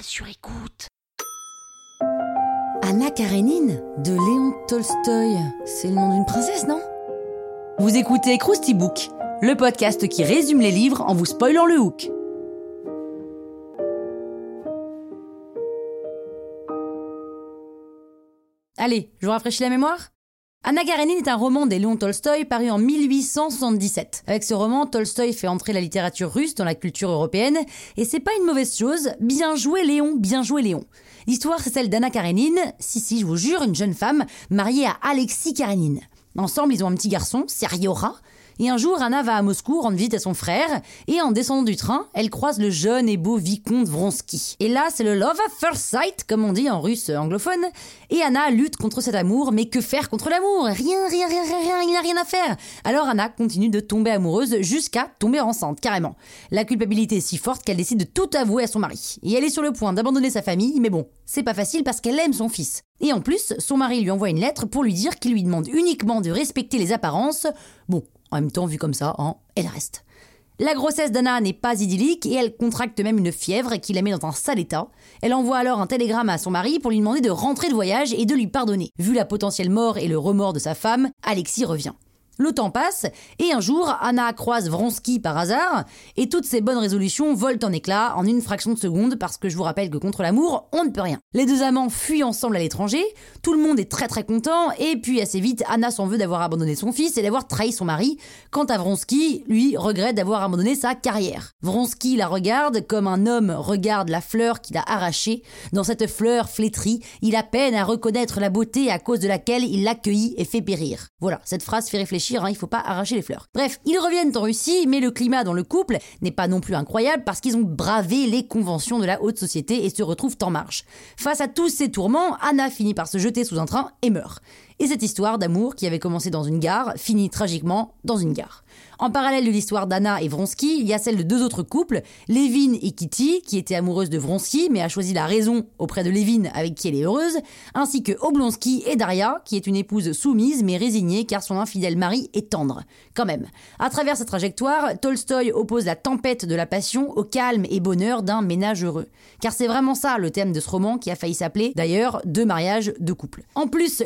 Sur écoute. Anna Karenine de Léon Tolstoï. C'est le nom d'une princesse, non? Vous écoutez Krusty Book, le podcast qui résume les livres en vous spoilant le hook. Allez, je vous rafraîchis la mémoire? Anna Karenine est un roman des Léon Tolstoï paru en 1877. Avec ce roman, Tolstoï fait entrer la littérature russe dans la culture européenne, et c'est pas une mauvaise chose. Bien joué Léon, bien joué Léon. L'histoire c'est celle d'Anna Karenine, si si je vous jure, une jeune femme mariée à Alexis Karenine. Ensemble, ils ont un petit garçon, Seriora, et un jour, Anna va à Moscou rendre visite à son frère, et en descendant du train, elle croise le jeune et beau vicomte Vronsky. Et là, c'est le love at first sight, comme on dit en russe anglophone, et Anna lutte contre cet amour, mais que faire contre l'amour? Rien, rien, rien, rien, rien, il n'y a rien à faire Alors Anna continue de tomber amoureuse jusqu'à tomber enceinte, carrément. La culpabilité est si forte qu'elle décide de tout avouer à son mari. Et elle est sur le point d'abandonner sa famille, mais bon, c'est pas facile parce qu'elle aime son fils. Et en plus, son mari lui envoie une lettre pour lui dire qu'il lui demande uniquement de respecter les apparences. Bon, en même temps, vu comme ça, hein, elle reste. La grossesse d'Anna n'est pas idyllique et elle contracte même une fièvre qui la met dans un sale état. Elle envoie alors un télégramme à son mari pour lui demander de rentrer de voyage et de lui pardonner. Vu la potentielle mort et le remords de sa femme, Alexis revient. Le temps passe, et un jour, Anna croise Vronsky par hasard, et toutes ses bonnes résolutions volent en éclats en une fraction de seconde, parce que je vous rappelle que contre l'amour, on ne peut rien. Les deux amants fuient ensemble à l'étranger, tout le monde est très très content, et puis assez vite, Anna s'en veut d'avoir abandonné son fils et d'avoir trahi son mari, quant à Vronsky, lui, regrette d'avoir abandonné sa carrière. Vronsky la regarde comme un homme regarde la fleur qu'il a arrachée. Dans cette fleur flétrie, il a peine à reconnaître la beauté à cause de laquelle il l'accueillit et fait périr. Voilà, cette phrase fait réfléchir Hein, il faut pas arracher les fleurs. Bref, ils reviennent en Russie, mais le climat dans le couple n'est pas non plus incroyable parce qu'ils ont bravé les conventions de la haute société et se retrouvent en marche. Face à tous ces tourments, Anna finit par se jeter sous un train et meurt. Et cette histoire d'amour qui avait commencé dans une gare finit tragiquement dans une gare. En parallèle de l'histoire d'Anna et Vronsky, il y a celle de deux autres couples, Levin et Kitty, qui était amoureuse de Vronsky mais a choisi la raison auprès de Levin avec qui elle est heureuse, ainsi que Oblonsky et Daria, qui est une épouse soumise mais résignée car son infidèle mari est tendre. Quand même. À travers sa trajectoire, Tolstoï oppose la tempête de la passion au calme et bonheur d'un ménage heureux. Car c'est vraiment ça le thème de ce roman qui a failli s'appeler, d'ailleurs, Deux mariages, deux couples. En plus,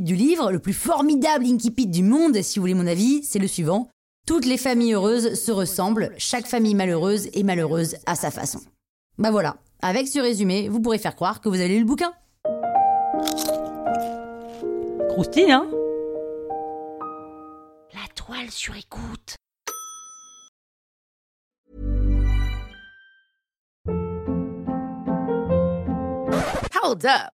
l'incipit du livre, le plus formidable incipit du monde, si vous voulez mon avis, c'est le suivant. Toutes les familles heureuses se ressemblent, chaque famille malheureuse est malheureuse à sa façon. Bah voilà, avec ce résumé, vous pourrez faire croire que vous avez lu le bouquin. Croustille, hein? La toile sur écoute. Hold up.